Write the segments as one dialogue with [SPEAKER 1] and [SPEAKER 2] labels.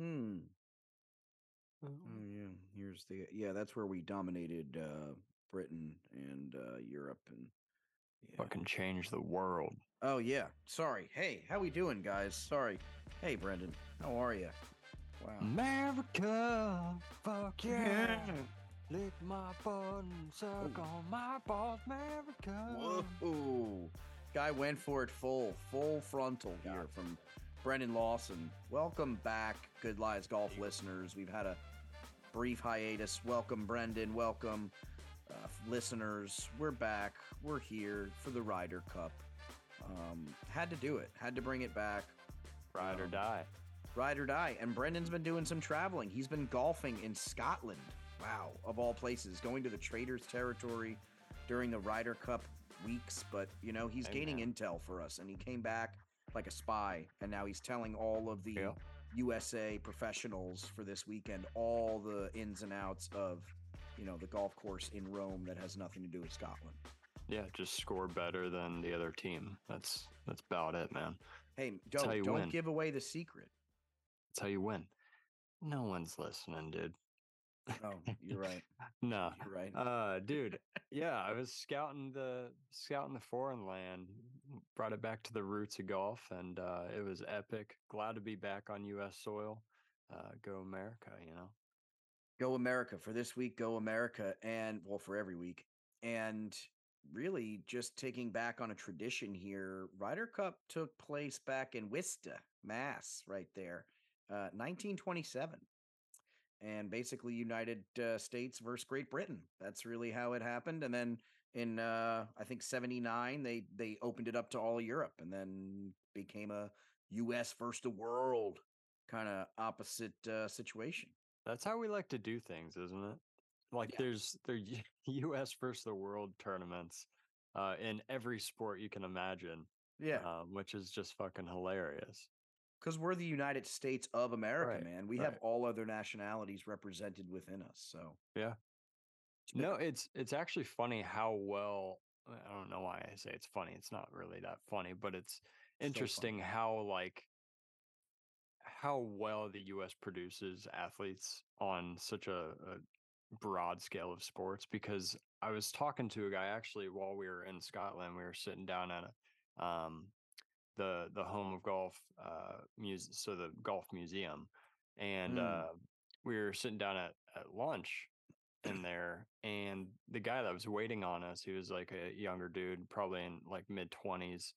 [SPEAKER 1] Hmm.
[SPEAKER 2] Oh,
[SPEAKER 1] Oh yeah. Here's the yeah. That's where we dominated uh, Britain and uh, Europe and yeah.
[SPEAKER 2] Fucking change the world.
[SPEAKER 1] Oh yeah. Sorry. Hey, how we doing, guys? Sorry. Hey, Brendan. How are you? Wow.
[SPEAKER 2] America, fuck yeah. Lick my butt and suck on my balls, America.
[SPEAKER 1] Whoa. Guy went for it full, full frontal here from Brendan Lawson. Welcome back, Good Lies Golf listeners. We've had a brief hiatus. Welcome, Brendan. Welcome, uh, listeners. We're back. We're here for the Ryder Cup. Um, had to do it. Had to bring it back.
[SPEAKER 2] Ride or
[SPEAKER 1] Um,
[SPEAKER 2] die.
[SPEAKER 1] Ride or die. And Brendan's been doing some traveling. He's been golfing in Scotland. Wow, of all places, going to the Traders Territory during the Ryder Cup weeks. But, you know, he's
[SPEAKER 2] Hey,
[SPEAKER 1] gaining intel for us. And he came back like a spy. And now he's telling all of the
[SPEAKER 2] Yeah.
[SPEAKER 1] USA professionals for this weekend all the ins and outs of, you know, the golf course in Rome that has nothing to do with Scotland.
[SPEAKER 2] Yeah, just score better than the other team. That's that's about it, man.
[SPEAKER 1] Hey, don't, don't
[SPEAKER 2] win.
[SPEAKER 1] give away the secret.
[SPEAKER 2] That's how you win. No one's listening, dude.
[SPEAKER 1] Oh, you're right.
[SPEAKER 2] No.
[SPEAKER 1] You're right.
[SPEAKER 2] Uh, dude, yeah, I was scouting the scouting the foreign land, brought it back to the roots of golf, and uh, it was epic. Glad to be back on U.S. soil. Uh, go America, you know.
[SPEAKER 1] Go America for this week. Go America, and well, for every week, and really just taking back on a tradition here. Ryder Cup took place back in Worcester, Mass, right there, uh, 1927, and basically United uh, States versus Great Britain. That's really how it happened. And then in uh, I think 79, they they opened it up to all Europe, and then became a U.S. versus the world kind of opposite uh, situation.
[SPEAKER 2] That's how we like to do things, isn't it? Like
[SPEAKER 1] Yeah.
[SPEAKER 2] there's there U.S. versus the world tournaments uh, in every sport you can imagine,
[SPEAKER 1] Yeah.
[SPEAKER 2] um, which is just fucking hilarious.
[SPEAKER 1] Because we're the United States of America,
[SPEAKER 2] Right,
[SPEAKER 1] man. We have all other nationalities represented within us. So
[SPEAKER 2] Yeah. No, it's it's actually funny how well I don't know why I say it's funny. It's not really that funny, but it's interesting how like how well the US produces athletes on such a, a broad scale of sports because I was talking to a guy actually while we were in Scotland. We were sitting down at a, um, the the home of golf uh muse so the golf museum and
[SPEAKER 1] Mm.
[SPEAKER 2] uh we were sitting down at, at lunch in there and the guy that was waiting on us he was like a younger dude probably in like mid 20s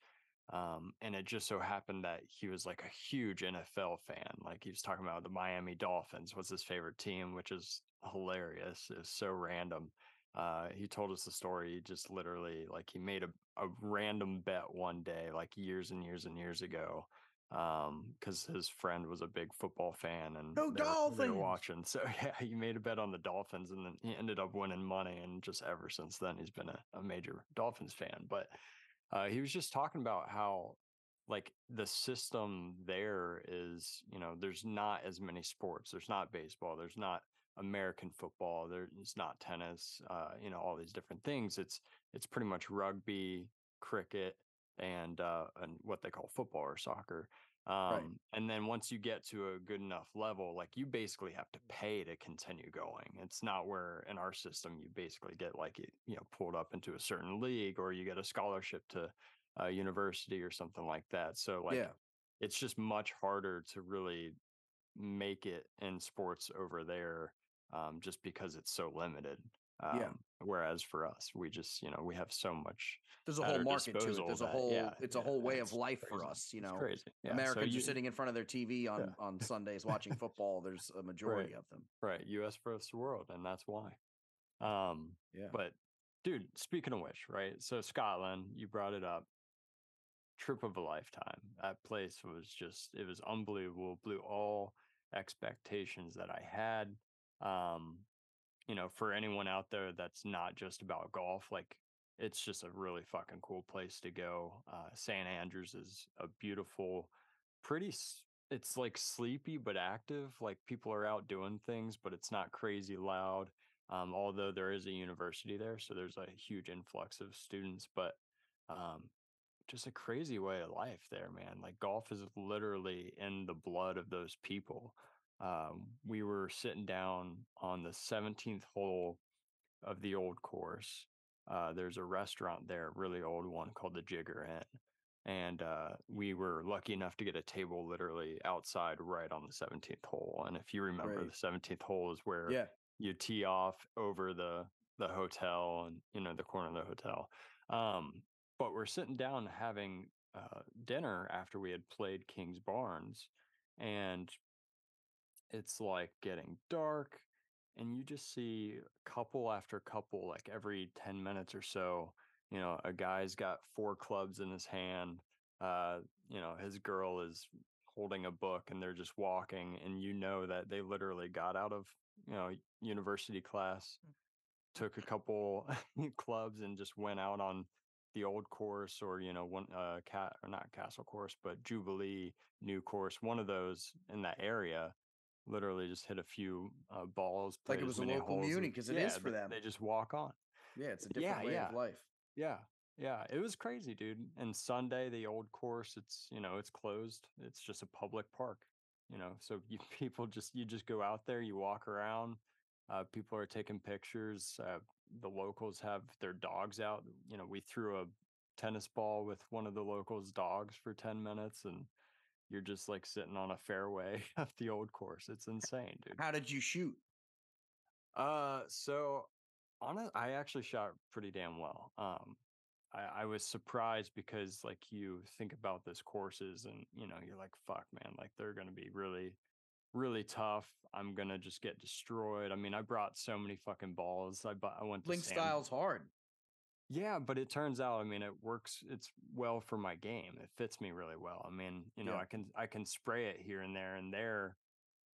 [SPEAKER 2] um and it just so happened that he was like a huge NFL fan like he was talking about the Miami Dolphins was his favorite team which is hilarious it's so random uh he told us the story he just literally like he made a, a random bet one day like years and years and years ago um because his friend was a big football fan and they were- they were
[SPEAKER 1] Dolphins!
[SPEAKER 2] watching so yeah he made a bet on the dolphins and then he ended up winning money and just ever since then he's been a, a major dolphins fan but uh he was just talking about how like the system there is you know there's not as many sports there's not baseball there's not american football there's not tennis uh you know all these different things it's it's pretty much rugby cricket and uh and what they call football or soccer um and then once you get to a good enough level like you basically have to pay to continue going it's not where in our system you basically get like you know pulled up into a certain league or you get a scholarship to a university or something like that so like
[SPEAKER 1] yeah,
[SPEAKER 2] it's just much harder to really make it in sports over there um, just because it's so limited. Um,
[SPEAKER 1] Yeah.
[SPEAKER 2] Whereas for us, we just, you know, we have so much.
[SPEAKER 1] there's a whole market to it. There's a whole.
[SPEAKER 2] yeah,
[SPEAKER 1] it's a
[SPEAKER 2] yeah,
[SPEAKER 1] whole way of
[SPEAKER 2] it's
[SPEAKER 1] life for us. You
[SPEAKER 2] It's
[SPEAKER 1] know,
[SPEAKER 2] crazy. Yeah, so
[SPEAKER 1] Americans
[SPEAKER 2] you-
[SPEAKER 1] are sitting in front of their TV on on Sundays watching football. There's a majority of them.
[SPEAKER 2] right. U.S. versus the world, and that's why. Um,
[SPEAKER 1] Yeah.
[SPEAKER 2] But dude, speaking of which, right? So Scotland, you brought it up. Trip of a lifetime. That place was just it was unbelievable. Blew all expectations that I had. Um, you know, for anyone out there that's not just about golf, like it's just a really fucking cool place to go. Uh, St. Andrews is a beautiful, pretty. It's like sleepy but active. Like people are out doing things, but it's not crazy loud. Um, although there is a university there, so there's a huge influx of students, but um, just a crazy way of life there, man. Like golf is literally in the blood of those people. Um, we were sitting down on the 17th hole of the old course. Uh, there's a restaurant there, really old one called the Jigger Inn. And uh, we were lucky enough to get a table literally outside right on the 17th hole. And if you remember,
[SPEAKER 1] Great.
[SPEAKER 2] the 17th hole is where
[SPEAKER 1] Yeah.
[SPEAKER 2] you tee off over the the hotel and you know the corner of the hotel. Um, but we're sitting down having uh, dinner after we had played Kingsbarns, and it's like getting dark, and you just see couple after couple, like every ten minutes or so. You know, a guy's got four clubs in his hand. Uh, you know, his girl is holding a book, and they're just walking, and you know that they literally got out of you know university class took a couple clubs and just went out on the old course or you know one uh cat or not castle course but jubilee new course one of those in that area literally just hit a few uh, balls
[SPEAKER 1] Like it was a local
[SPEAKER 2] because
[SPEAKER 1] muni, 'cause it is
[SPEAKER 2] yeah,
[SPEAKER 1] for them.
[SPEAKER 2] they just walk on
[SPEAKER 1] Yeah, it's a
[SPEAKER 2] Yeah,
[SPEAKER 1] different way
[SPEAKER 2] yeah.
[SPEAKER 1] of life.
[SPEAKER 2] yeah yeah it was crazy dude and sunday the old course it's you know it's closed it's just a public park you know so you people just you just go out there you walk around uh, people are taking pictures uh, the locals have their dogs out you know we threw a tennis ball with one of the locals dogs for 10 minutes and you're just like sitting on a fairway of the old course it's insane dude
[SPEAKER 1] How did you shoot?
[SPEAKER 2] uh, so on it, I actually shot pretty damn well. Um, I, I was surprised because like you think about this courses and you know you're like fuck man like they're gonna be really really tough. I'm gonna just get destroyed. I mean I brought so many fucking balls. I bought I went to
[SPEAKER 1] Link
[SPEAKER 2] Sam-
[SPEAKER 1] style's hard.
[SPEAKER 2] Yeah, but it turns out, I mean, it works. It's well for my game. It fits me really well. I mean, you know,
[SPEAKER 1] Yeah.
[SPEAKER 2] I can I can spray it here and there and there.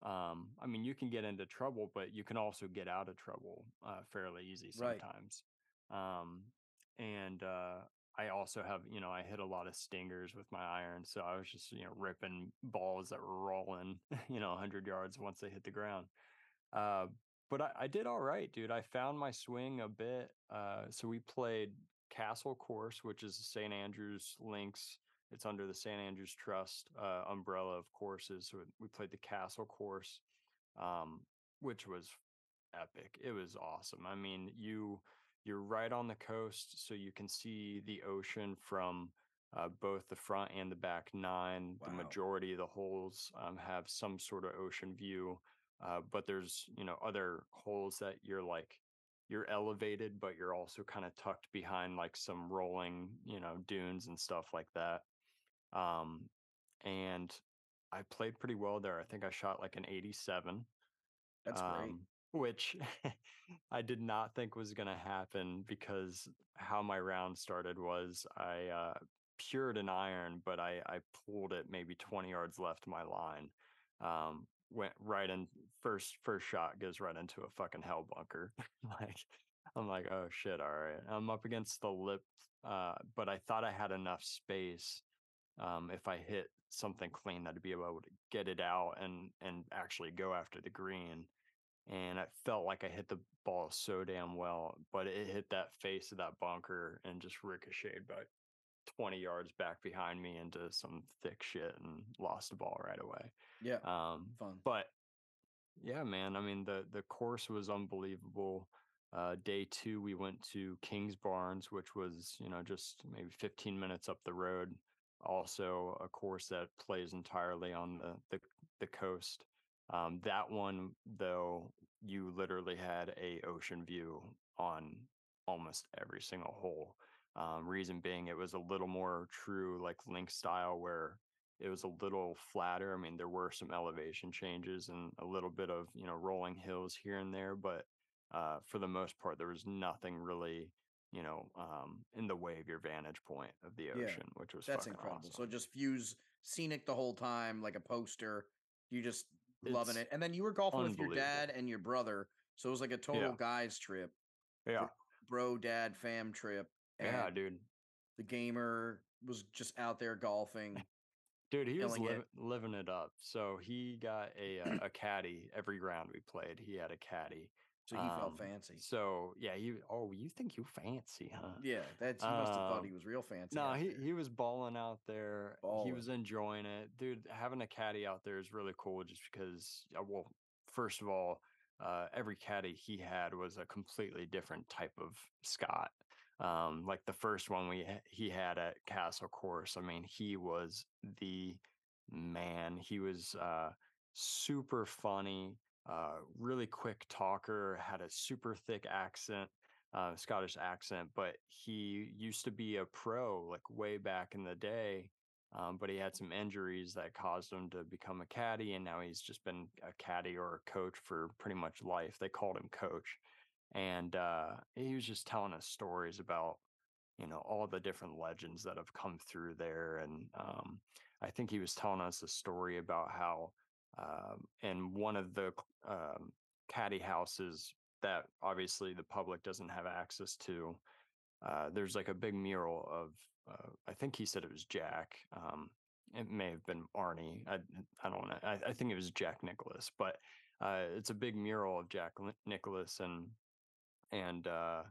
[SPEAKER 2] Um, I mean, you can get into trouble, but you can also get out of trouble uh, fairly easy
[SPEAKER 1] Right.
[SPEAKER 2] sometimes. Um, and uh, I also have, you know, I hit a lot of stingers with my iron, so I was just, you know, ripping balls that were rolling, you know, 100 yards once they hit the ground. Uh, but I, I did all right, dude. I found my swing a bit. Uh, so we played Castle Course, which is St. Andrews Links. It's under the St. Andrews Trust uh, umbrella of courses. So we played the Castle Course, um, which was epic. It was awesome. I mean, you you're right on the coast, so you can see the ocean from uh, both the front and the back nine. The majority of the holes um, have some sort of ocean view, uh, but there's you know other holes that you're like you're elevated, but you're also kind of tucked behind like some rolling you know dunes and stuff like that. Um, and I played pretty well there. I think I shot like an 87
[SPEAKER 1] That's great.
[SPEAKER 2] um, which I did not think was going to happen because how my round started was I uh, pured an iron, but I, I pulled it maybe 20 yards left my line. Um, went right in first first shot goes right into a fucking hell bunker. like I'm like, oh shit, all right. I'm up against the lip, uh, but I thought I had enough space. Um, if I hit something clean, I'd be able to get it out and and actually go after the green and I felt like I hit the ball so damn well, but it hit that face of that bunker and just ricocheted about 20 yards back behind me into some thick shit and lost the ball right away.
[SPEAKER 1] Yeah.
[SPEAKER 2] Um,
[SPEAKER 1] Fun.
[SPEAKER 2] but yeah, man, I mean the the course was unbelievable. Uh, day two, we went to Kingsbarns, which was you know just maybe 15 minutes up the road. Also, a course that plays entirely on the the, the coast. Um, that one, though, you literally had a ocean view on almost every single hole. Um, reason being, it was a little more true, like link style, where it was a little flatter. I mean, there were some elevation changes and a little bit of you know rolling hills here and there, but uh, for the most part, there was nothing really you know um, in the way of your vantage point of the
[SPEAKER 1] Yeah,
[SPEAKER 2] ocean, which was
[SPEAKER 1] That's incredible. So just views scenic the whole time, like a poster. You just loving it. And then you were golfing with your dad and your brother. So it was like a total
[SPEAKER 2] Yeah.
[SPEAKER 1] guys trip,
[SPEAKER 2] yeah,
[SPEAKER 1] bro, dad, fam trip.
[SPEAKER 2] Yeah, dude.
[SPEAKER 1] The gamer was just out there golfing.
[SPEAKER 2] Dude, he was
[SPEAKER 1] killing it.
[SPEAKER 2] living it up. So he got a uh, a caddy every round we played. He had a caddy.
[SPEAKER 1] So felt
[SPEAKER 2] Um,
[SPEAKER 1] fancy.
[SPEAKER 2] so yeah, you oh, you think you fancy, huh?
[SPEAKER 1] Yeah, that's he must have thought he
[SPEAKER 2] Um,
[SPEAKER 1] was real fancy.
[SPEAKER 2] no, he
[SPEAKER 1] there.
[SPEAKER 2] he was balling out there. He was enjoying it, dude. Having a caddy out there is really cool, just because. uh, Well, first of all, uh, every caddy he had was a completely different type of Scott. Um, like the first one we ha- he had at Castle Course. I mean, he was the man. He was uh, super funny, uh, really quick talker, had a super thick accent uh, Scottish accent, but he used to be a pro like way back in the day. Um, but he had some injuries that caused him to become a caddy, and now he's just been a caddy or a coach for pretty much life. They called him coach, and uh, he was just telling us stories about you know all the different legends that have come through there, and um, I think he was telling us a story about how um, in one of the um, caddy houses that obviously the public doesn't have access to. Uh, there's like a big mural of, uh, I think he said it was Jack. Um, it may have been Arnie. I, I don't know. I, I think it was Jack Nicklaus, but uh, it's a big mural of Jack Ni- Nicklaus and and uh,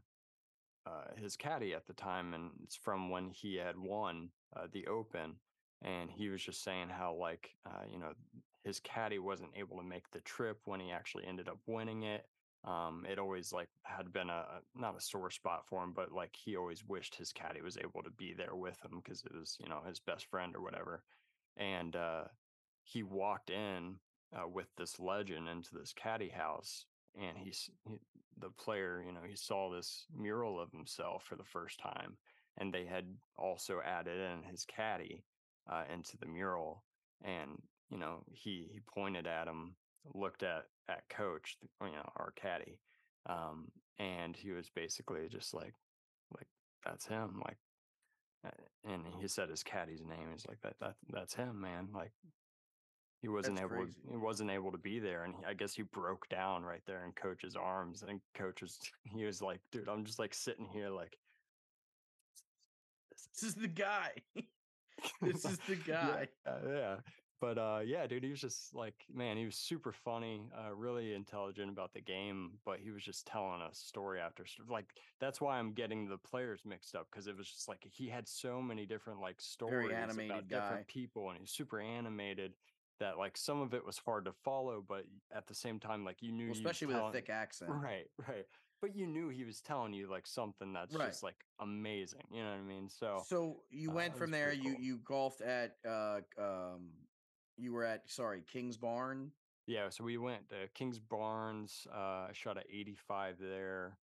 [SPEAKER 2] uh, his caddy at the time, and it's from when he had won uh, the Open, and he was just saying how like uh, you know his caddy wasn't able to make the trip when he actually ended up winning it. Um, it always like had been a not a sore spot for him, but like he always wished his caddy was able to be there with him because it was you know his best friend or whatever. And uh, he walked in uh, with this legend into this caddy house, and he's he, the player. You know, he saw this mural of himself for the first time, and they had also added in his caddy uh, into the mural, and you know he he pointed at him, looked at at coach, you know, our caddy, um, and he was basically just like like that's him, like. uh, And he said his caddy's name. He's like that. That that's him, man. Like he wasn't
[SPEAKER 1] That's
[SPEAKER 2] able.
[SPEAKER 1] crazy.
[SPEAKER 2] He wasn't able to be there, and he, I guess he broke down right there in coach's arms. And coach was. He was like, "Dude, I'm just like sitting here, like this
[SPEAKER 1] is the guy. this is the guy.
[SPEAKER 2] yeah, uh, yeah. But uh, yeah, dude, he was just like, man, he was super funny, uh, really intelligent about the game. But he was just telling us story after story. Like that's why I'm getting the players mixed up because it was just like he had so many different like stories about
[SPEAKER 1] guy.
[SPEAKER 2] different people, and he's super animated. That like some of it was hard to follow, but at the same time, like you knew,
[SPEAKER 1] Well, especially with a
[SPEAKER 2] telling-
[SPEAKER 1] thick accent.
[SPEAKER 2] Right, right. But you knew he was telling you like something that's
[SPEAKER 1] Right.
[SPEAKER 2] just like amazing. You know what I mean? So
[SPEAKER 1] So you
[SPEAKER 2] uh,
[SPEAKER 1] went
[SPEAKER 2] it
[SPEAKER 1] from there. You
[SPEAKER 2] cool.
[SPEAKER 1] you golfed at uh um you were at sorry King's Barn.
[SPEAKER 2] Yeah, so we went to Kingsbarns. Uh, I shot at 85 there,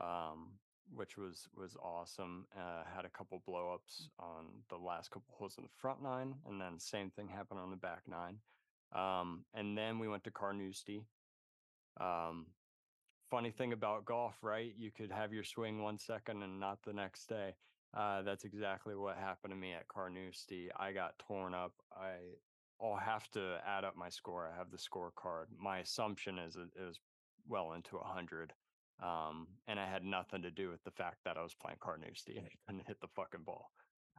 [SPEAKER 2] um, which was was awesome. Uh, had a couple blowups on the last couple holes in the front nine, and then same thing happened on the back nine. Um, and then we went to Carnoustie. Um, funny thing about golf, right? You could have your swing one second and not the next day. Uh, that's exactly what happened to me at Carnoustie. I got torn up. I I'll have to add up my score. I have the scorecard. My assumption is it, was well into a hundred. Um, and I had nothing to do with the fact that I was playing Carnoustie and I couldn't hit the fucking ball.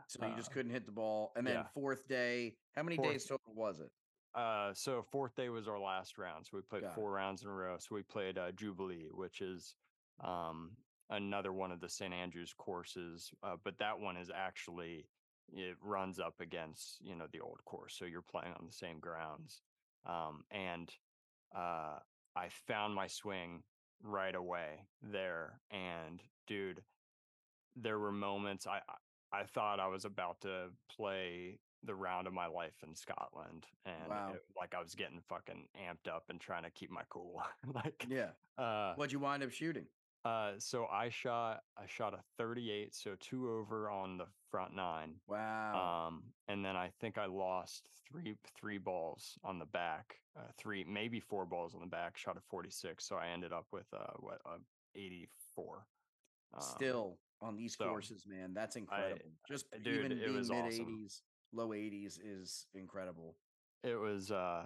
[SPEAKER 1] So you just
[SPEAKER 2] Uh,
[SPEAKER 1] couldn't hit the ball. And then
[SPEAKER 2] yeah.
[SPEAKER 1] fourth day, how many
[SPEAKER 2] Fourth-
[SPEAKER 1] days total was it?
[SPEAKER 2] Uh, so fourth day was our last round. So we played
[SPEAKER 1] Got it.
[SPEAKER 2] four rounds in a row. So we played uh, Jubilee, which is um, another one of the St. Andrews courses, uh, but that one is actually it runs up against you know the old course, so you're playing on the same grounds. Um, and uh, I found my swing right away there, and dude, there were moments I I thought I was about to play the round of my life in Scotland, and
[SPEAKER 1] Wow.
[SPEAKER 2] it- like I was getting fucking amped up and trying to keep my cool. like,
[SPEAKER 1] Yeah.
[SPEAKER 2] uh,
[SPEAKER 1] What'd you wind up shooting?
[SPEAKER 2] Uh, so I shot I shot a 38, so two over on the front nine.
[SPEAKER 1] Wow.
[SPEAKER 2] Um, and then I think I lost three three balls on the back, uh, three maybe four balls on the back. Shot a 46, so I ended up with uh what uh, 84. Um,
[SPEAKER 1] Still on these
[SPEAKER 2] so,
[SPEAKER 1] courses, man. That's incredible. Just
[SPEAKER 2] uh, dude,
[SPEAKER 1] even being mid
[SPEAKER 2] awesome.
[SPEAKER 1] 80s, low 80s is incredible.
[SPEAKER 2] it was uh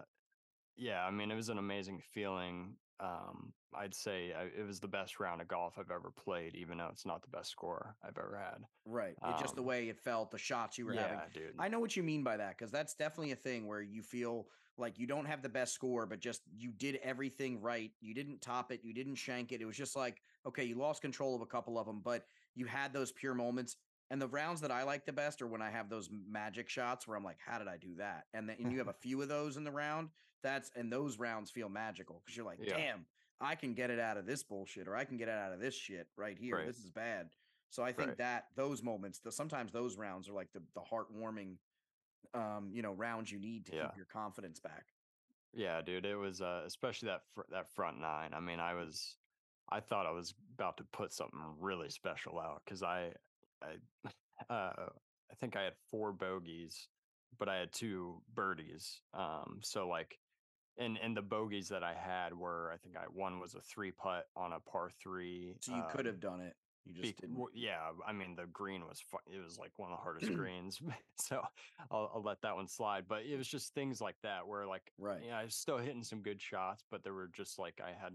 [SPEAKER 2] yeah i mean it was an amazing feeling um, I'd say I, it was the best round of golf I've ever played, even though it's not the best score I've ever had.
[SPEAKER 1] Right. It just the
[SPEAKER 2] Um,
[SPEAKER 1] way it felt, the shots you were having.
[SPEAKER 2] yeah, dude.
[SPEAKER 1] I know what you mean by that because that's definitely a thing where you feel like you don't have the best score, but just you did everything right. You didn't top it, you didn't shank it. It was just like, okay, you lost control of a couple of them, but you had those pure moments. And the rounds that I like the best are when I have those magic shots where I'm like, how did I do that? And then and you have a few of those in the round. That's and those rounds feel magical because you're like,
[SPEAKER 2] Yeah.
[SPEAKER 1] damn, I can get it out of this bullshit, or I can get it out of this shit right here.
[SPEAKER 2] Right.
[SPEAKER 1] This is bad. So I think
[SPEAKER 2] Right.
[SPEAKER 1] that those moments, the, sometimes those rounds are like the the heartwarming, um, you know, rounds you need to
[SPEAKER 2] Yeah.
[SPEAKER 1] keep your confidence back.
[SPEAKER 2] Yeah, dude, it was uh, especially that fr- that front nine. I mean, I was, I thought I was about to put something really special out because I, I, uh, I think I had four bogeys, but I had two birdies. Um, so like, and and the bogeys that I had were, I think I one was a three putt on a par three.
[SPEAKER 1] So you could
[SPEAKER 2] um,
[SPEAKER 1] have done it. You just
[SPEAKER 2] Be-
[SPEAKER 1] didn't.
[SPEAKER 2] yeah, I mean the green was fu- it was like one of the hardest greens, so I'll, I'll let that one slide. But it was just things like that where like
[SPEAKER 1] Right.
[SPEAKER 2] yeah, I was still hitting some good shots, but there were just like I had,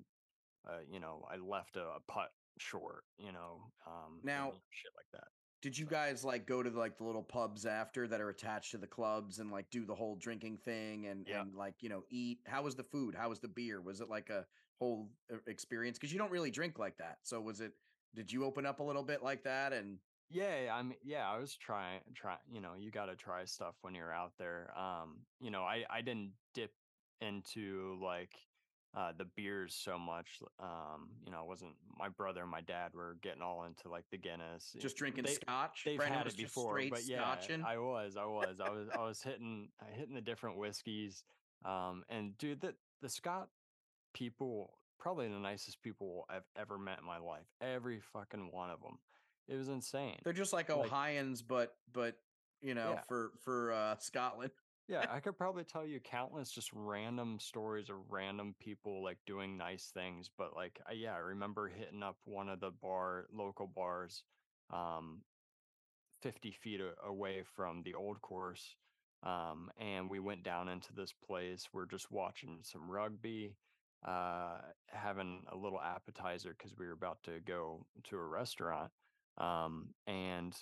[SPEAKER 2] uh, you know, I left a, a putt short, you know, um,
[SPEAKER 1] Now-
[SPEAKER 2] shit like that.
[SPEAKER 1] Did you guys like go to like the little pubs after that are attached to the clubs and like do the whole drinking thing and
[SPEAKER 2] Yeah.
[SPEAKER 1] and like you know eat? How was the food? How was the beer? Was it like a whole uh, experience? Because you don't really drink like that. So was it? Did you open up a little bit like that? And
[SPEAKER 2] Yeah, I mean, yeah, I was trying, trying. You know, you got to try stuff when you're out there. Um, you know, I I didn't dip into like uh the beers so much. Um, you know, it wasn't my brother and my dad were getting all into like the Guinness.
[SPEAKER 1] just drinking
[SPEAKER 2] they-
[SPEAKER 1] scotch.
[SPEAKER 2] They've
[SPEAKER 1] Brandon
[SPEAKER 2] had it before, but yeah,
[SPEAKER 1] scotching.
[SPEAKER 2] I was, I was, I was, I was hitting, uh, hitting the different whiskeys. Um, and dude, the the Scott people, probably the nicest people I've ever met in my life. Every fucking one of them. It was insane.
[SPEAKER 1] They're just like
[SPEAKER 2] like-
[SPEAKER 1] Ohioans, but but you know
[SPEAKER 2] Yeah.
[SPEAKER 1] for for uh, Scotland.
[SPEAKER 2] Yeah, I could probably tell you countless just random stories of random people like doing nice things. But like, I, yeah, I remember hitting up one of the bar local bars, um, fifty feet a- away from the old course, um, and we went down into this place. We're just watching some rugby, uh, having a little appetizer because we were about to go to a restaurant, um, and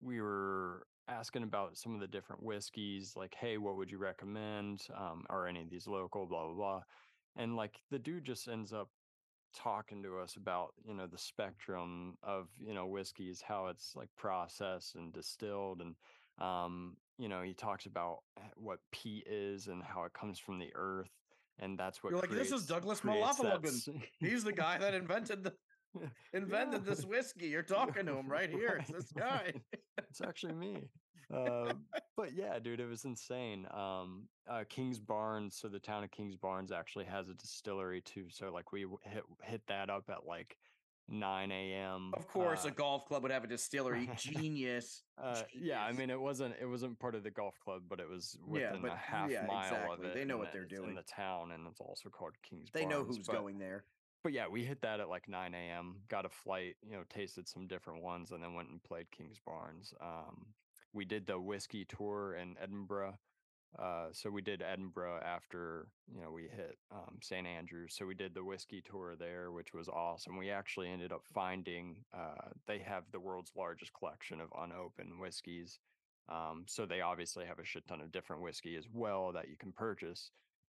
[SPEAKER 2] we were asking about some of the different whiskeys, like, hey, what would you recommend? Um, are any of these local? Blah blah blah. And like the dude just ends up talking to us about, you know, the spectrum of, you know, whiskeys, how it's like processed and distilled and um, you know, he talks about what peat is and how it comes from the earth. And that's what
[SPEAKER 1] You're like, "This is Douglas Malafalogan. He's the guy that invented the invented
[SPEAKER 2] Yeah.
[SPEAKER 1] this whiskey. You're talking to him right here. It's this guy.
[SPEAKER 2] it's actually me. Uh, but yeah, dude, it was insane. Um, uh, Kingsbarns, so the town of Kingsbarns actually has a distillery too. So like we hit hit that up at like 9 a.m.
[SPEAKER 1] Of course,
[SPEAKER 2] uh,
[SPEAKER 1] a golf club would have a distillery. Genius.
[SPEAKER 2] uh, yeah, I mean, it wasn't it wasn't part of the golf club, but it was
[SPEAKER 1] Yeah,
[SPEAKER 2] within
[SPEAKER 1] but
[SPEAKER 2] a half
[SPEAKER 1] yeah,
[SPEAKER 2] mile of
[SPEAKER 1] exactly.
[SPEAKER 2] it.
[SPEAKER 1] They know what they're
[SPEAKER 2] it's in
[SPEAKER 1] doing.
[SPEAKER 2] the town, and it's also called Kings.
[SPEAKER 1] They know who's going there.
[SPEAKER 2] But yeah, we hit that at like 9 a.m. Got a flight, you know, tasted some different ones, and then went and played Kingsbarns. Um, we did the whiskey tour in Edinburgh. Uh, so we did Edinburgh after you know we hit um, St Andrews. So we did the whiskey tour there, which was awesome. We actually ended up finding uh, they have the world's largest collection of unopened whiskeys. Um, so they obviously have a shit ton of different whiskey as well that you can purchase.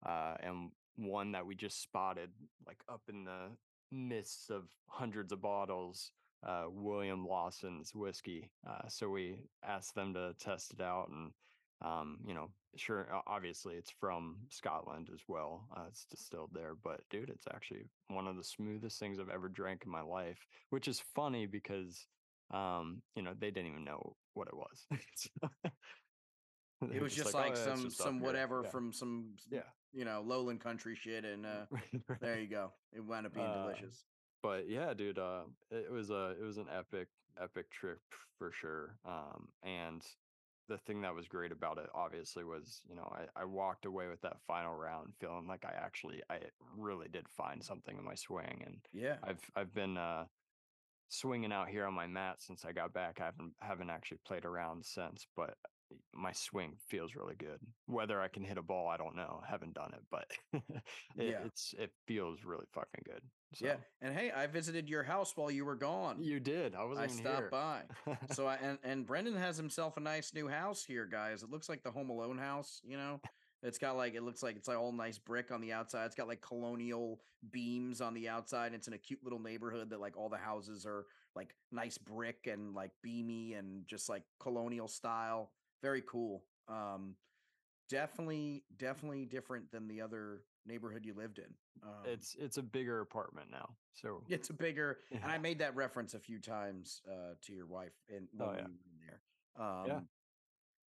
[SPEAKER 2] Uh, and one that we just spotted like up in the midst of hundreds of bottles uh, william lawson's whiskey uh, so we asked them to test it out and um, you know sure obviously it's from scotland as well uh, it's distilled there but dude it's actually one of the smoothest things i've ever drank in my life which is funny because um, you know they didn't even know what it was. So
[SPEAKER 1] It was just
[SPEAKER 2] "Oh,
[SPEAKER 1] like,
[SPEAKER 2] yeah, it's
[SPEAKER 1] some some
[SPEAKER 2] here."
[SPEAKER 1] whatever
[SPEAKER 2] Yeah.
[SPEAKER 1] from some
[SPEAKER 2] yeah
[SPEAKER 1] you know lowland country shit, and uh, there you go. It wound up being
[SPEAKER 2] Uh,
[SPEAKER 1] delicious.
[SPEAKER 2] but yeah dude uh it was a it was an epic epic trip for sure um and the thing that was great about it obviously was you know I, I walked away with that final round feeling like i actually i really did find something in my swing and
[SPEAKER 1] Yeah.
[SPEAKER 2] i've i've been uh swinging out here on my mat since i got back i haven't haven't actually played around since but my swing feels really good. Whether I can hit a ball, I don't know. I haven't done it, but it,
[SPEAKER 1] Yeah.
[SPEAKER 2] it's it feels really fucking good. So
[SPEAKER 1] Yeah. And hey, I visited your house while you were gone.
[SPEAKER 2] you did. I wasn't
[SPEAKER 1] I stopped
[SPEAKER 2] here.
[SPEAKER 1] by. So I and, and Brendan has himself a nice new house here, guys. It looks like the Home Alone house, you know. It's got like it looks like it's like all nice brick on the outside. It's got like colonial beams on the outside. And it's in a cute little neighborhood that like all the houses are like nice brick and like beamy and just like colonial style. Very cool. Um definitely definitely different than the other neighborhood you lived in. Um,
[SPEAKER 2] it's it's a bigger apartment now. So
[SPEAKER 1] it's a bigger and I made that reference a few times uh, to your wife and when
[SPEAKER 2] Oh, yeah.
[SPEAKER 1] we were in there. Um,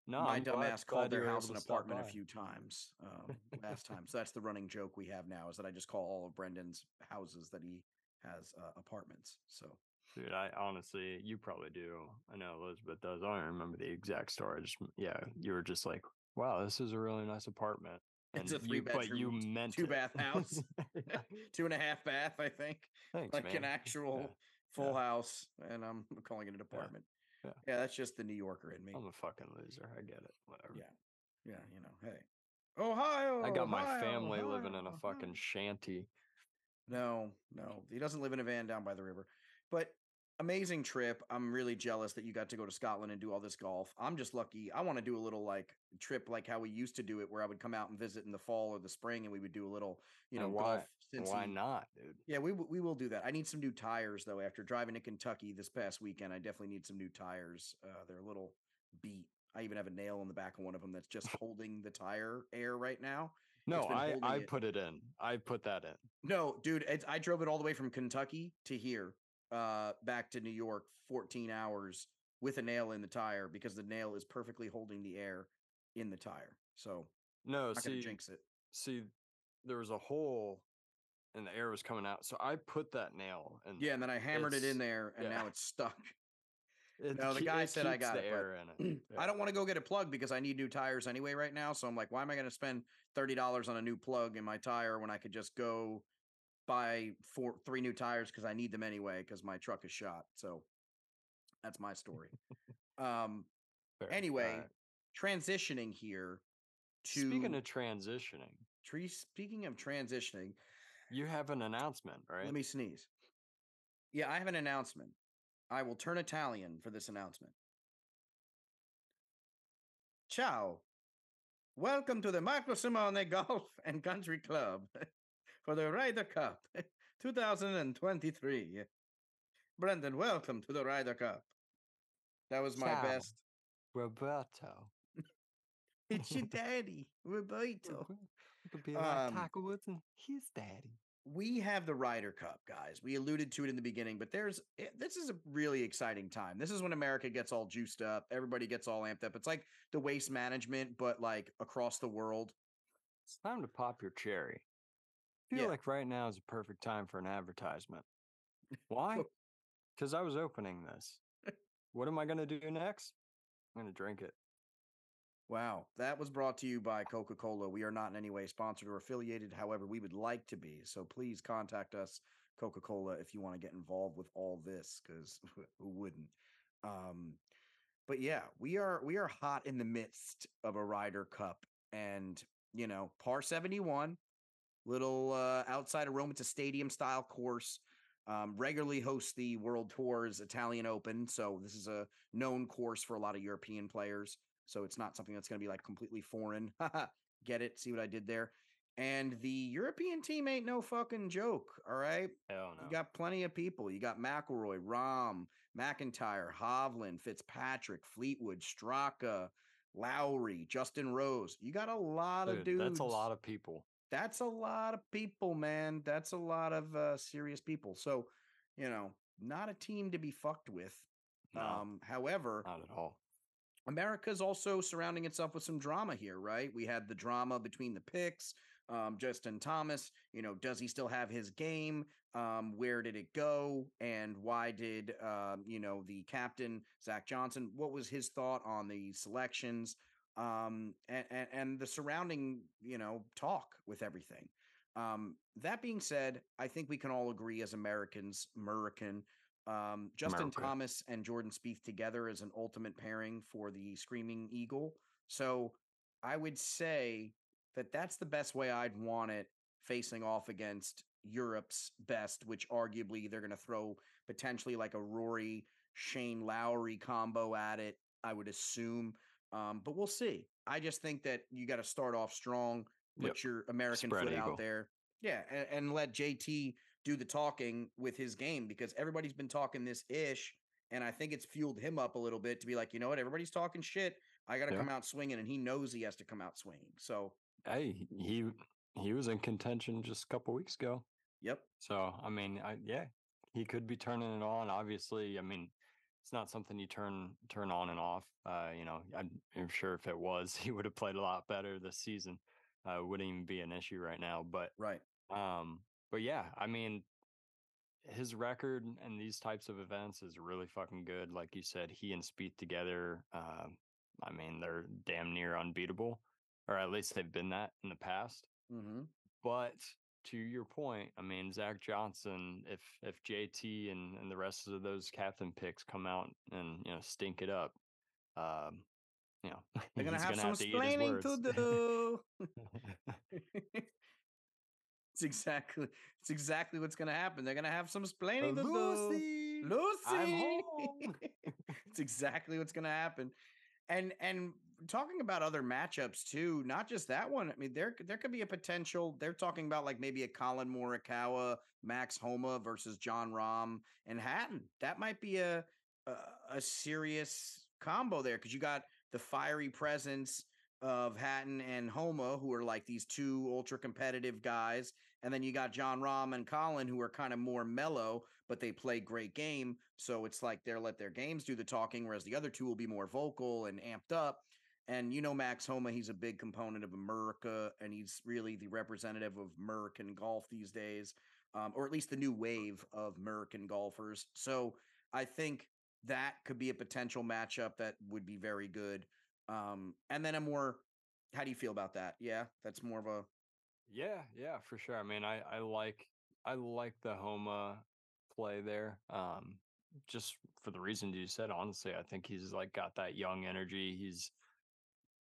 [SPEAKER 2] no,
[SPEAKER 1] my
[SPEAKER 2] I'm
[SPEAKER 1] dumbass
[SPEAKER 2] glad
[SPEAKER 1] called
[SPEAKER 2] you
[SPEAKER 1] their house an apartment a few times um, last time. So that's the running joke we have now is that I just call all of Brendan's houses that he has uh, apartments. So
[SPEAKER 2] Dude, I honestly, you probably do. I know Elizabeth does. I don't remember the exact story. Just, yeah, you were just like, "Wow, this is a really nice apartment."
[SPEAKER 1] It's a
[SPEAKER 2] And you- but you meant
[SPEAKER 1] two
[SPEAKER 2] it.
[SPEAKER 1] bath house. Two and a half bath, I think,
[SPEAKER 2] Thanks,
[SPEAKER 1] like
[SPEAKER 2] man.
[SPEAKER 1] an actual
[SPEAKER 2] Yeah,
[SPEAKER 1] full
[SPEAKER 2] yeah.
[SPEAKER 1] house, and I'm calling it an apartment.
[SPEAKER 2] yeah.
[SPEAKER 1] yeah, that's just the New Yorker in me.
[SPEAKER 2] I'm a fucking loser. I get it. Whatever.
[SPEAKER 1] Yeah. Yeah, you know, hey. Ohio.
[SPEAKER 2] I got my
[SPEAKER 1] Ohio,
[SPEAKER 2] family living in a
[SPEAKER 1] Ohio,
[SPEAKER 2] fucking
[SPEAKER 1] Ohio.
[SPEAKER 2] shanty.
[SPEAKER 1] No, no. He doesn't live in a van down by the river. But amazing trip. I'm really jealous that you got to go to Scotland and do all this golf. I'm just lucky. I want to do a little like trip like how we used to do it where I would come out and visit in the fall or the spring and we would do a little, you know,
[SPEAKER 2] And why?
[SPEAKER 1] golf
[SPEAKER 2] Why
[SPEAKER 1] Cincy-
[SPEAKER 2] not, dude?
[SPEAKER 1] Yeah, we we will do that. I need some new tires though. After driving to Kentucky this past weekend, I definitely need some new tires. Uh, they're a little beat. I even have a nail in the back of one of them that's just holding the tire air right now.
[SPEAKER 2] No, I I
[SPEAKER 1] it.
[SPEAKER 2] put it in. I put that in.
[SPEAKER 1] No, dude, it's, I drove it all the way from Kentucky to here, uh, back to New York, 14 hours with a nail in the tire because the nail is perfectly holding the air in the tire. So
[SPEAKER 2] No,
[SPEAKER 1] I'm
[SPEAKER 2] see,
[SPEAKER 1] jinx it.
[SPEAKER 2] see, there was a hole, and the air was coming out. So I put that nail, and
[SPEAKER 1] Yeah, and then I hammered it in there, and
[SPEAKER 2] yeah.
[SPEAKER 1] now it's stuck.
[SPEAKER 2] it
[SPEAKER 1] no, the guy said I got it,
[SPEAKER 2] air in it.
[SPEAKER 1] I don't want to go get a plug because I need new tires anyway right now. So I'm like, why am I going to spend thirty dollars on a new plug in my tire when I could just go buy four, three new tires because I need them anyway because my truck is shot. So that's my story. um,
[SPEAKER 2] Fair.
[SPEAKER 1] anyway,
[SPEAKER 2] Alright.
[SPEAKER 1] transitioning here to
[SPEAKER 2] speaking of transitioning,
[SPEAKER 1] tree. Speaking of transitioning,
[SPEAKER 2] you have an announcement, right?
[SPEAKER 1] let me sneeze. Yeah, I have an announcement. I will turn Italian for this announcement. Ciao. Welcome to the Marco Simone Golf and Country Club for the Ryder Cup 2023. Brendan, welcome to the Ryder Cup. That was my
[SPEAKER 2] Ciao.
[SPEAKER 1] best.
[SPEAKER 2] Roberto.
[SPEAKER 1] It's your daddy, Roberto.
[SPEAKER 2] It could be
[SPEAKER 1] Um,
[SPEAKER 2] like Taco Woods and his daddy.
[SPEAKER 1] we have the Ryder Cup, guys. We alluded to it in the beginning, but there's eh, this is a really exciting time. This is when America gets all juiced up. Everybody gets all amped up. It's like the waste management, but like across the world.
[SPEAKER 2] It's time to pop your cherry. I feel
[SPEAKER 1] Yeah.
[SPEAKER 2] like right now is a perfect time for an advertisement. Why? Because I was opening this. what am I going to do next? I'm going to drink it.
[SPEAKER 1] Wow, that was brought to you by Coca Cola. We are not in any way sponsored or affiliated. However, we would like to be. So please contact us, Coca Cola, if you want to get involved with all this, because who wouldn't? Um, but yeah, we are we are hot in the midst of a Ryder Cup, and you know, par seventy one, little uh, outside of Rome. It's a stadium style course. Um, regularly hosts the World Tours Italian Open, so this is a known course for a lot of European players. So it's not something that's going to be like completely foreign. Get it? See what I did there? And the European team ain't no fucking joke. All right.
[SPEAKER 2] Hell no.
[SPEAKER 1] You got plenty of people. You got McIlroy, Rahm, MacIntyre, Hovland, Fitzpatrick, Fleetwood, Straka, Lowry, Justin Rose. You got a lot of dudes.
[SPEAKER 2] that's a lot of people.
[SPEAKER 1] That's a lot of people, man. That's a lot of uh, serious people. So, you know, not a team to be fucked with.
[SPEAKER 2] No,
[SPEAKER 1] Um, however,
[SPEAKER 2] not at all.
[SPEAKER 1] America's also surrounding itself with some drama here, right? We had the drama between the picks. Um, Justin Thomas, you know, does he still have his game? Um, where did it go? And why did, um, you know, the captain, Zach Johnson, what was his thought on the selections? Um, and, and, and the surrounding, you know, talk with everything. Um, that being said, I think we can all agree as Americans, American, Um, Justin
[SPEAKER 2] America.
[SPEAKER 1] Thomas and Jordan Spieth together is an ultimate pairing for the Screaming Eagle. So I would say that that's the best way I'd want it facing off against Europe's best, which arguably they're going to throw potentially like a Rory Shane Lowry combo at it, I would assume. Um, but we'll see. I just think that you got to start off strong, put
[SPEAKER 2] Yep.
[SPEAKER 1] your American
[SPEAKER 2] Spread
[SPEAKER 1] foot
[SPEAKER 2] eagle.
[SPEAKER 1] out there. Yeah, and, and let JT do the talking with his game because everybody's been talking this ish. And I think it's fueled him up a little bit to be like, you know what, everybody's talking shit. I got to
[SPEAKER 2] Yeah.
[SPEAKER 1] come out swinging, and he knows he has to come out swinging. So,
[SPEAKER 2] Hey, he he was in contention just a couple weeks ago.
[SPEAKER 1] yep,
[SPEAKER 2] So I mean, I, yeah, he could be turning it on. Obviously, I mean, it's not something you turn turn on and off. Uh, you know, I'm, I'm sure if it was, he would have played a lot better this season. Uh, wouldn't even be an issue right now. But
[SPEAKER 1] right.
[SPEAKER 2] um, but yeah, I mean, his record and these types of events is really fucking good. Like you said, he and Spieth together. Uh, I mean, they're damn near unbeatable, or at least they've been that in the past.
[SPEAKER 1] Mm-hmm.
[SPEAKER 2] But to your point, I mean, Zach Johnson, if if JT and, and the rest of those captain picks come out and you know stink it up, um, you know
[SPEAKER 1] They're gonna have some
[SPEAKER 2] to eat his
[SPEAKER 1] explaining to
[SPEAKER 2] words.
[SPEAKER 1] do. it's exactly it's exactly what's gonna happen. They're gonna have some explaining to do.
[SPEAKER 2] Lucy,
[SPEAKER 1] Lucy,
[SPEAKER 2] I'm home.
[SPEAKER 1] it's exactly what's gonna happen. And and talking about other matchups too, not just that one. I mean, there there could be a potential. They're talking about like maybe a Collin Morikawa, Max Homa versus Jon Rahm and Hatton. That might be a a, a serious combo there because you got the fiery presence of Hatton and Homa, who are like these two ultra competitive guys. And then you got Jon Rahm and Collin, who are kind of more mellow, but they play great game. So it's like they're let their games do the talking, whereas the other two will be more vocal and amped up. And you know, Max Homa, he's a big component of America, and he's really the representative of American golf these days, um, or at least the new wave of American golfers. So I think that could be a potential matchup that would be very good. Um, and then a more, how do you feel about that? Yeah, that's more of a
[SPEAKER 2] Yeah, yeah, for sure. I mean, I I like I like the Homa play there. Um, just for the reasons you said. Honestly, I think he's like got that young energy. He's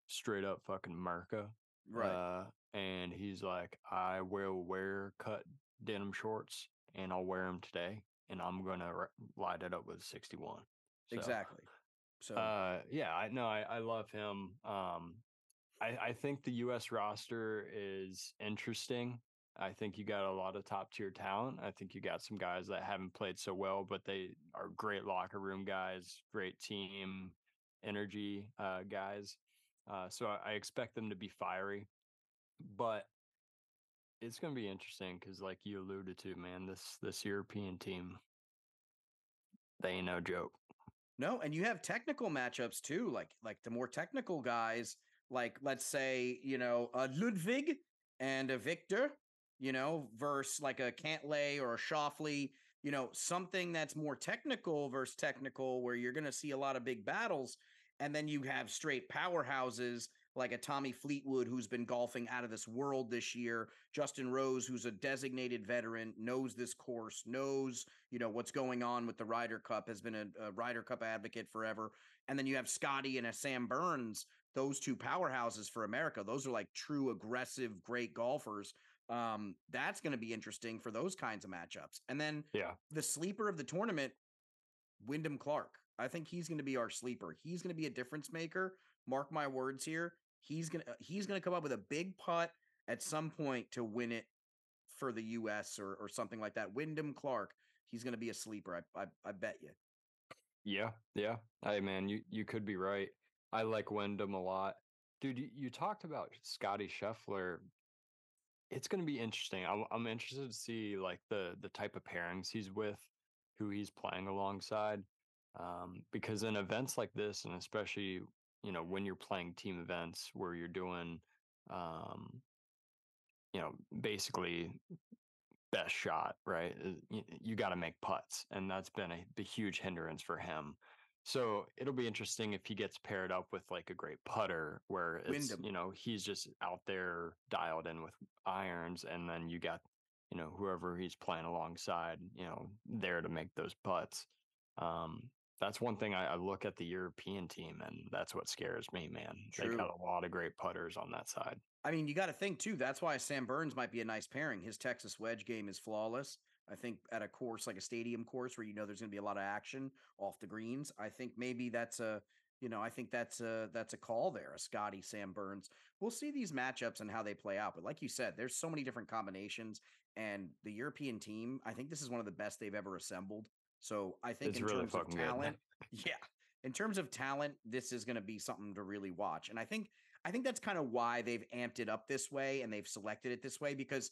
[SPEAKER 2] straight up fucking Merca.
[SPEAKER 1] right.
[SPEAKER 2] Uh, and he's like, I will wear cut denim shorts, and I'll wear them today, and I'm gonna r- light it up with 61. So,
[SPEAKER 1] exactly. So
[SPEAKER 2] uh, yeah, I know. I, I love him. Um, I, I think the U.S. roster is interesting. I think you got a lot of top tier talent. I think you got some guys that haven't played so well, but they are great locker room guys, great team energy uh, guys. Uh, so I, I expect them to be fiery, but it's going to be interesting because, like you alluded to, man, this this European team, they ain't no joke.
[SPEAKER 1] No, and you have technical matchups too, like like the more technical guys, like let's say you know a Ludvig and a Viktor, you know, versus like a Cantlay or a Scheffler, you know, something that's more technical versus technical, where you're going to see a lot of big battles, and then you have straight powerhouses like a Tommy Fleetwood who's been golfing out of this world this year, Justin Rose who's a designated veteran, knows this course, knows you know what's going on with the Ryder Cup, has been a, a Ryder Cup advocate forever, and then you have Scotty and a Sam Burns, those two powerhouses for America. Those are like true aggressive, great golfers. Um, that's going to be interesting for those kinds of matchups. And then
[SPEAKER 2] Yeah.
[SPEAKER 1] the sleeper of the tournament, Wyndham Clark. I think he's going to be our sleeper. He's going to be a difference maker. Mark my words here. He's going to uh, he's going to come up with a big putt at some point to win it for the US or or something like that. Wyndham Clark, he's going to be a sleeper. I I, I bet you.
[SPEAKER 2] Yeah, yeah. Hey, man, you you could be right. I like Wyndham a lot, dude. You, you talked about Scotty Scheffler. It's going to be interesting. I'm I'm interested to see like the the type of pairings he's with, who he's playing alongside, um, because in events like this, and especially you know when you're playing team events where you're doing, um, you know, basically best shot, right? Uh, You, you got to make putts, and that's been a, the huge hindrance for him. So it'll be interesting if he gets paired up with like a great putter, where it's
[SPEAKER 1] Wyndham.
[SPEAKER 2] you know he's just out there dialed in with irons, and then you got you know, whoever he's playing alongside, you know, there to make those putts. Um, that's one thing I, I look at the European team, and that's what scares me, man. They
[SPEAKER 1] True.
[SPEAKER 2] got a lot of great putters on that side.
[SPEAKER 1] I mean, you got to think too. That's why Sam Burns might be a nice pairing. His Texas wedge game is flawless. I think at a course like a stadium course where you know there's going to be a lot of action off the greens, I think maybe that's a you know I think that's a that's a call there. A Scotty Sam Burns. We'll see these matchups and how they play out. But like you said, there's so many different combinations, and the European team. I think this is one of the best they've ever assembled. So I think
[SPEAKER 2] It's
[SPEAKER 1] in
[SPEAKER 2] really
[SPEAKER 1] terms of talent, yeah, in terms of talent, this is going to be something to really watch. And I think I think that's kind of why they've amped it up this way and they've selected it this way because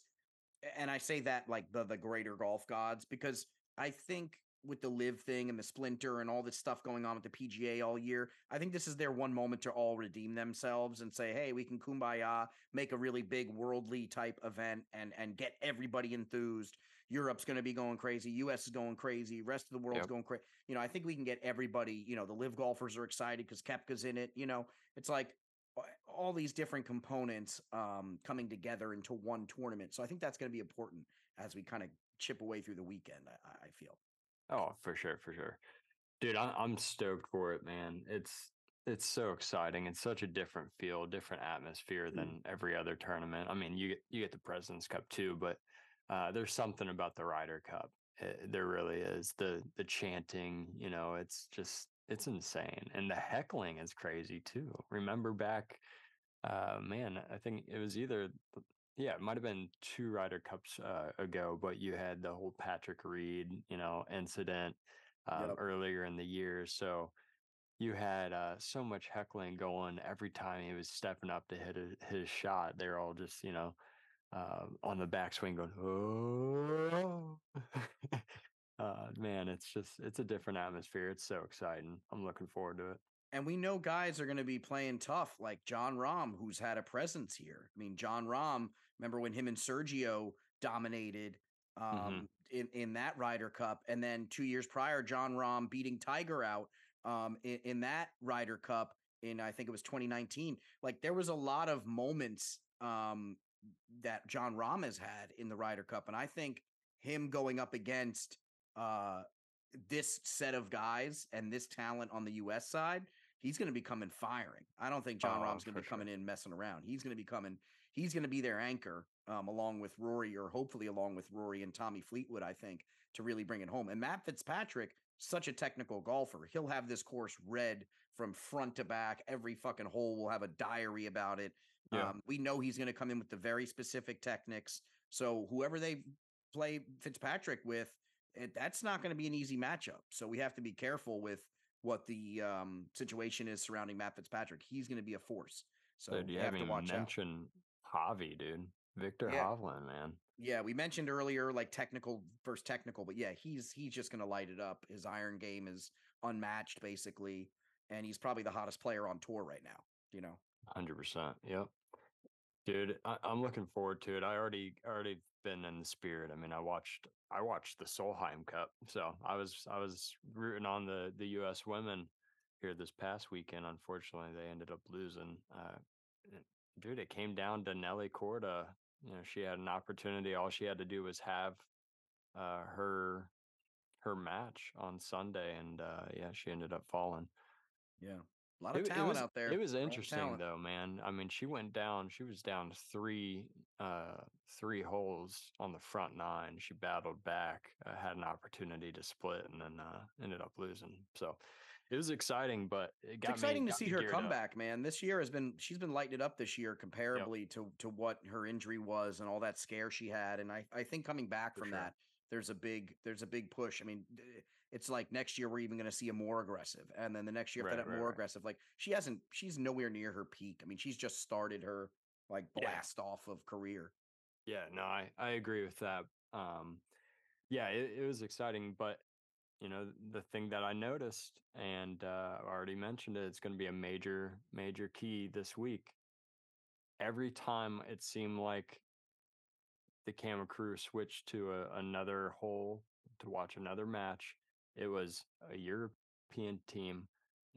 [SPEAKER 1] and I say that like the the greater golf gods because I think with the live thing and the splinter and all this stuff going on with the PGA all year, I think this is their one moment to all redeem themselves and say, "Hey, we can kumbaya, make a really big worldly type event and and get everybody enthused. Europe's going to be going crazy, US is going crazy, rest of the world's
[SPEAKER 2] Yep.
[SPEAKER 1] going crazy. You know, I think we can get everybody, you know, the live golfers are excited cuz Koepka's in it, you know. It's like all these different components um, coming together into one tournament. So I think that's going to be important as we kind of chip away through the weekend. I, I- I feel.
[SPEAKER 2] Oh, for sure, for sure. Dude, I, I'm stoked for it, man. It's it's so exciting. It's such a different feel, different atmosphere
[SPEAKER 1] Mm.
[SPEAKER 2] than every other tournament. I mean, you get you get the President's Cup too, but uh, there's something about the Ryder Cup. Eh, there really is. The the chanting, you know, it's just it's insane, and the heckling is crazy too. Remember back, uh, man, I think it was either th- yeah, it might have been two Ryder Cups uh, ago, but you had the whole Patrick Reed, you know, incident um,
[SPEAKER 1] Yep.
[SPEAKER 2] earlier in the year. So you had uh, so much heckling going every time he was stepping up to hit a, his shot. They're all just, you know, uh, on the backswing going, oh. uh, man, it's just, it's a different atmosphere. It's so exciting. I'm looking forward to it.
[SPEAKER 1] And we know guys are going to be playing tough, like Jon Rahm, who's had a presence here. I mean, Jon Rahm, remember when him and Sergio dominated um, in, in that Ryder Cup? And then two years prior, Jon Rahm beating Tiger out um, in, in that Ryder Cup in, I think it was 2019. Like there was a lot of moments um, that Jon Rahm has had in the Ryder Cup. And I think him going up against uh, this set of guys and this talent on the US side, he's going to be coming firing. I don't think Jon
[SPEAKER 2] Oh,
[SPEAKER 1] Rahm's going to be coming
[SPEAKER 2] sure.
[SPEAKER 1] in messing around. He's going to be coming. He's going to be their anchor, um, along with Rory, or hopefully along with Rory and Tommy Fleetwood. I think to really bring it home. And Matt Fitzpatrick, such a technical golfer, he'll have this course read from front to back. Every fucking hole will have a diary about it.
[SPEAKER 2] Yeah.
[SPEAKER 1] Um, we know he's going to come in with the very specific techniques. So whoever they play Fitzpatrick with, it, that's not going to be an easy matchup. So we have to be careful with what the um, situation is surrounding Matt Fitzpatrick. He's going to be a force. So we
[SPEAKER 2] you
[SPEAKER 1] have to watch out.
[SPEAKER 2] Javi, dude. Viktor
[SPEAKER 1] Yeah.
[SPEAKER 2] Hovland, man.
[SPEAKER 1] Yeah, we mentioned earlier like technical versus technical, but yeah, he's he's just going to light it up. His iron game is unmatched, basically, and he's probably the hottest player on tour right now. You know,
[SPEAKER 2] Hundred percent. Yep. Dude, I, I'm looking forward to it. I already already been in the spirit. I mean, I watched I watched the Solheim Cup, so I was I was rooting on the the U.S. women here this past weekend. Unfortunately, they ended up losing. Uh, dude, it came down to Nelly Korda. You know, she had an opportunity. All she had to do was have uh, her her match on Sunday, and uh, yeah, she ended up falling.
[SPEAKER 1] yeah, a lot of
[SPEAKER 2] It- it
[SPEAKER 1] talent
[SPEAKER 2] was-
[SPEAKER 1] out there.
[SPEAKER 2] It was
[SPEAKER 1] a lot of
[SPEAKER 2] interesting though, man. I mean, she went down. She was down three, uh, three holes on the front nine. She battled back, uh, had an opportunity to split, and then uh, ended up losing. So it was exciting, but it got
[SPEAKER 1] It's exciting
[SPEAKER 2] me,
[SPEAKER 1] to
[SPEAKER 2] got
[SPEAKER 1] see her
[SPEAKER 2] geared up.
[SPEAKER 1] comeback, man. This year has been she's been lighting it up this year comparably to to what her injury was and all that scare she had. And I I think coming back
[SPEAKER 2] For
[SPEAKER 1] from
[SPEAKER 2] sure.
[SPEAKER 1] that, there's a big there's a big push. I mean, it's like next year we're even going to see a more aggressive, and then the next year after
[SPEAKER 2] Right,
[SPEAKER 1] that
[SPEAKER 2] right,
[SPEAKER 1] more
[SPEAKER 2] right.
[SPEAKER 1] aggressive. Like she hasn't she's nowhere near her peak. I mean, she's just started her like
[SPEAKER 2] Yeah.
[SPEAKER 1] blast off of career.
[SPEAKER 2] Yeah, no, I, I agree with that. Um, yeah, it, it was exciting, but you know, the thing that I noticed, and uh, I already mentioned it, it's going to be a major, major key this week. Every time it seemed like the camera crew switched to a, another hole to watch another match, it was a European team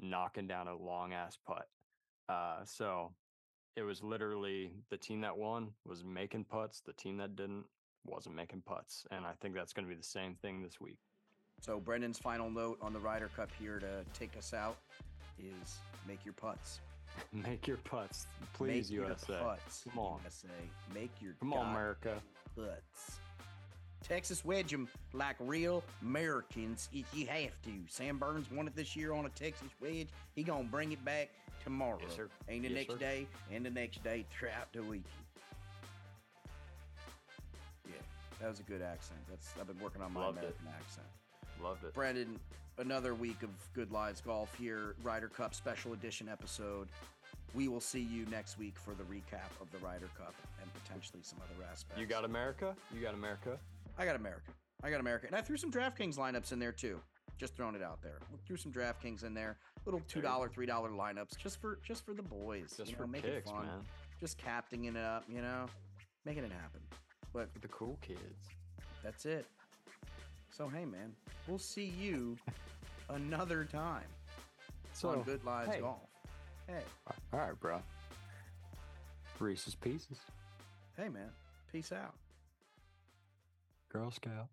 [SPEAKER 2] knocking down a long ass putt. Uh, so it was literally the team that won was making putts. The team that didn't wasn't making putts. And I think that's going to be the same thing this week.
[SPEAKER 1] So Brendan's final note on the Ryder Cup here to take us out is make your putts.
[SPEAKER 2] Make your putts, please,
[SPEAKER 1] make
[SPEAKER 2] USA.
[SPEAKER 1] Your putts,
[SPEAKER 2] Come on.
[SPEAKER 1] USA. Make your
[SPEAKER 2] Come on, America.
[SPEAKER 1] putts. Texas wedge 'em like real Americans if you have to. Sam Burns won it this year on a Texas wedge. He gonna bring it back tomorrow.
[SPEAKER 2] Yes, sir.
[SPEAKER 1] And the
[SPEAKER 2] Yes,
[SPEAKER 1] next
[SPEAKER 2] sir.
[SPEAKER 1] day, and the next day throughout the weekend. Yeah, that was a good accent. That's I've been working on my
[SPEAKER 2] Loved it.
[SPEAKER 1] American accent.
[SPEAKER 2] Loved it.
[SPEAKER 1] Brendan, another week of Good Lies Golf here, Ryder Cup special edition episode. We will see you next week for the recap of the Ryder Cup and potentially some other aspects.
[SPEAKER 2] You got America? You got America?
[SPEAKER 1] I got America. I got America. And I threw some DraftKings lineups in there too. Just throwing it out there. Threw some DraftKings in there. Little two dollar, three dollar lineups just for just for the boys.
[SPEAKER 2] Just
[SPEAKER 1] you
[SPEAKER 2] for
[SPEAKER 1] know, make
[SPEAKER 2] kicks,
[SPEAKER 1] it fun.
[SPEAKER 2] man.
[SPEAKER 1] Just captaining it up, you know, making it happen. But
[SPEAKER 2] For the cool kids.
[SPEAKER 1] that's it. So hey man, we'll see you another time
[SPEAKER 2] So,
[SPEAKER 1] on Good Lies
[SPEAKER 2] hey.
[SPEAKER 1] Golf. Hey,
[SPEAKER 2] all right, bro. Reese's Pieces.
[SPEAKER 1] hey man, peace out.
[SPEAKER 2] Girl Scout.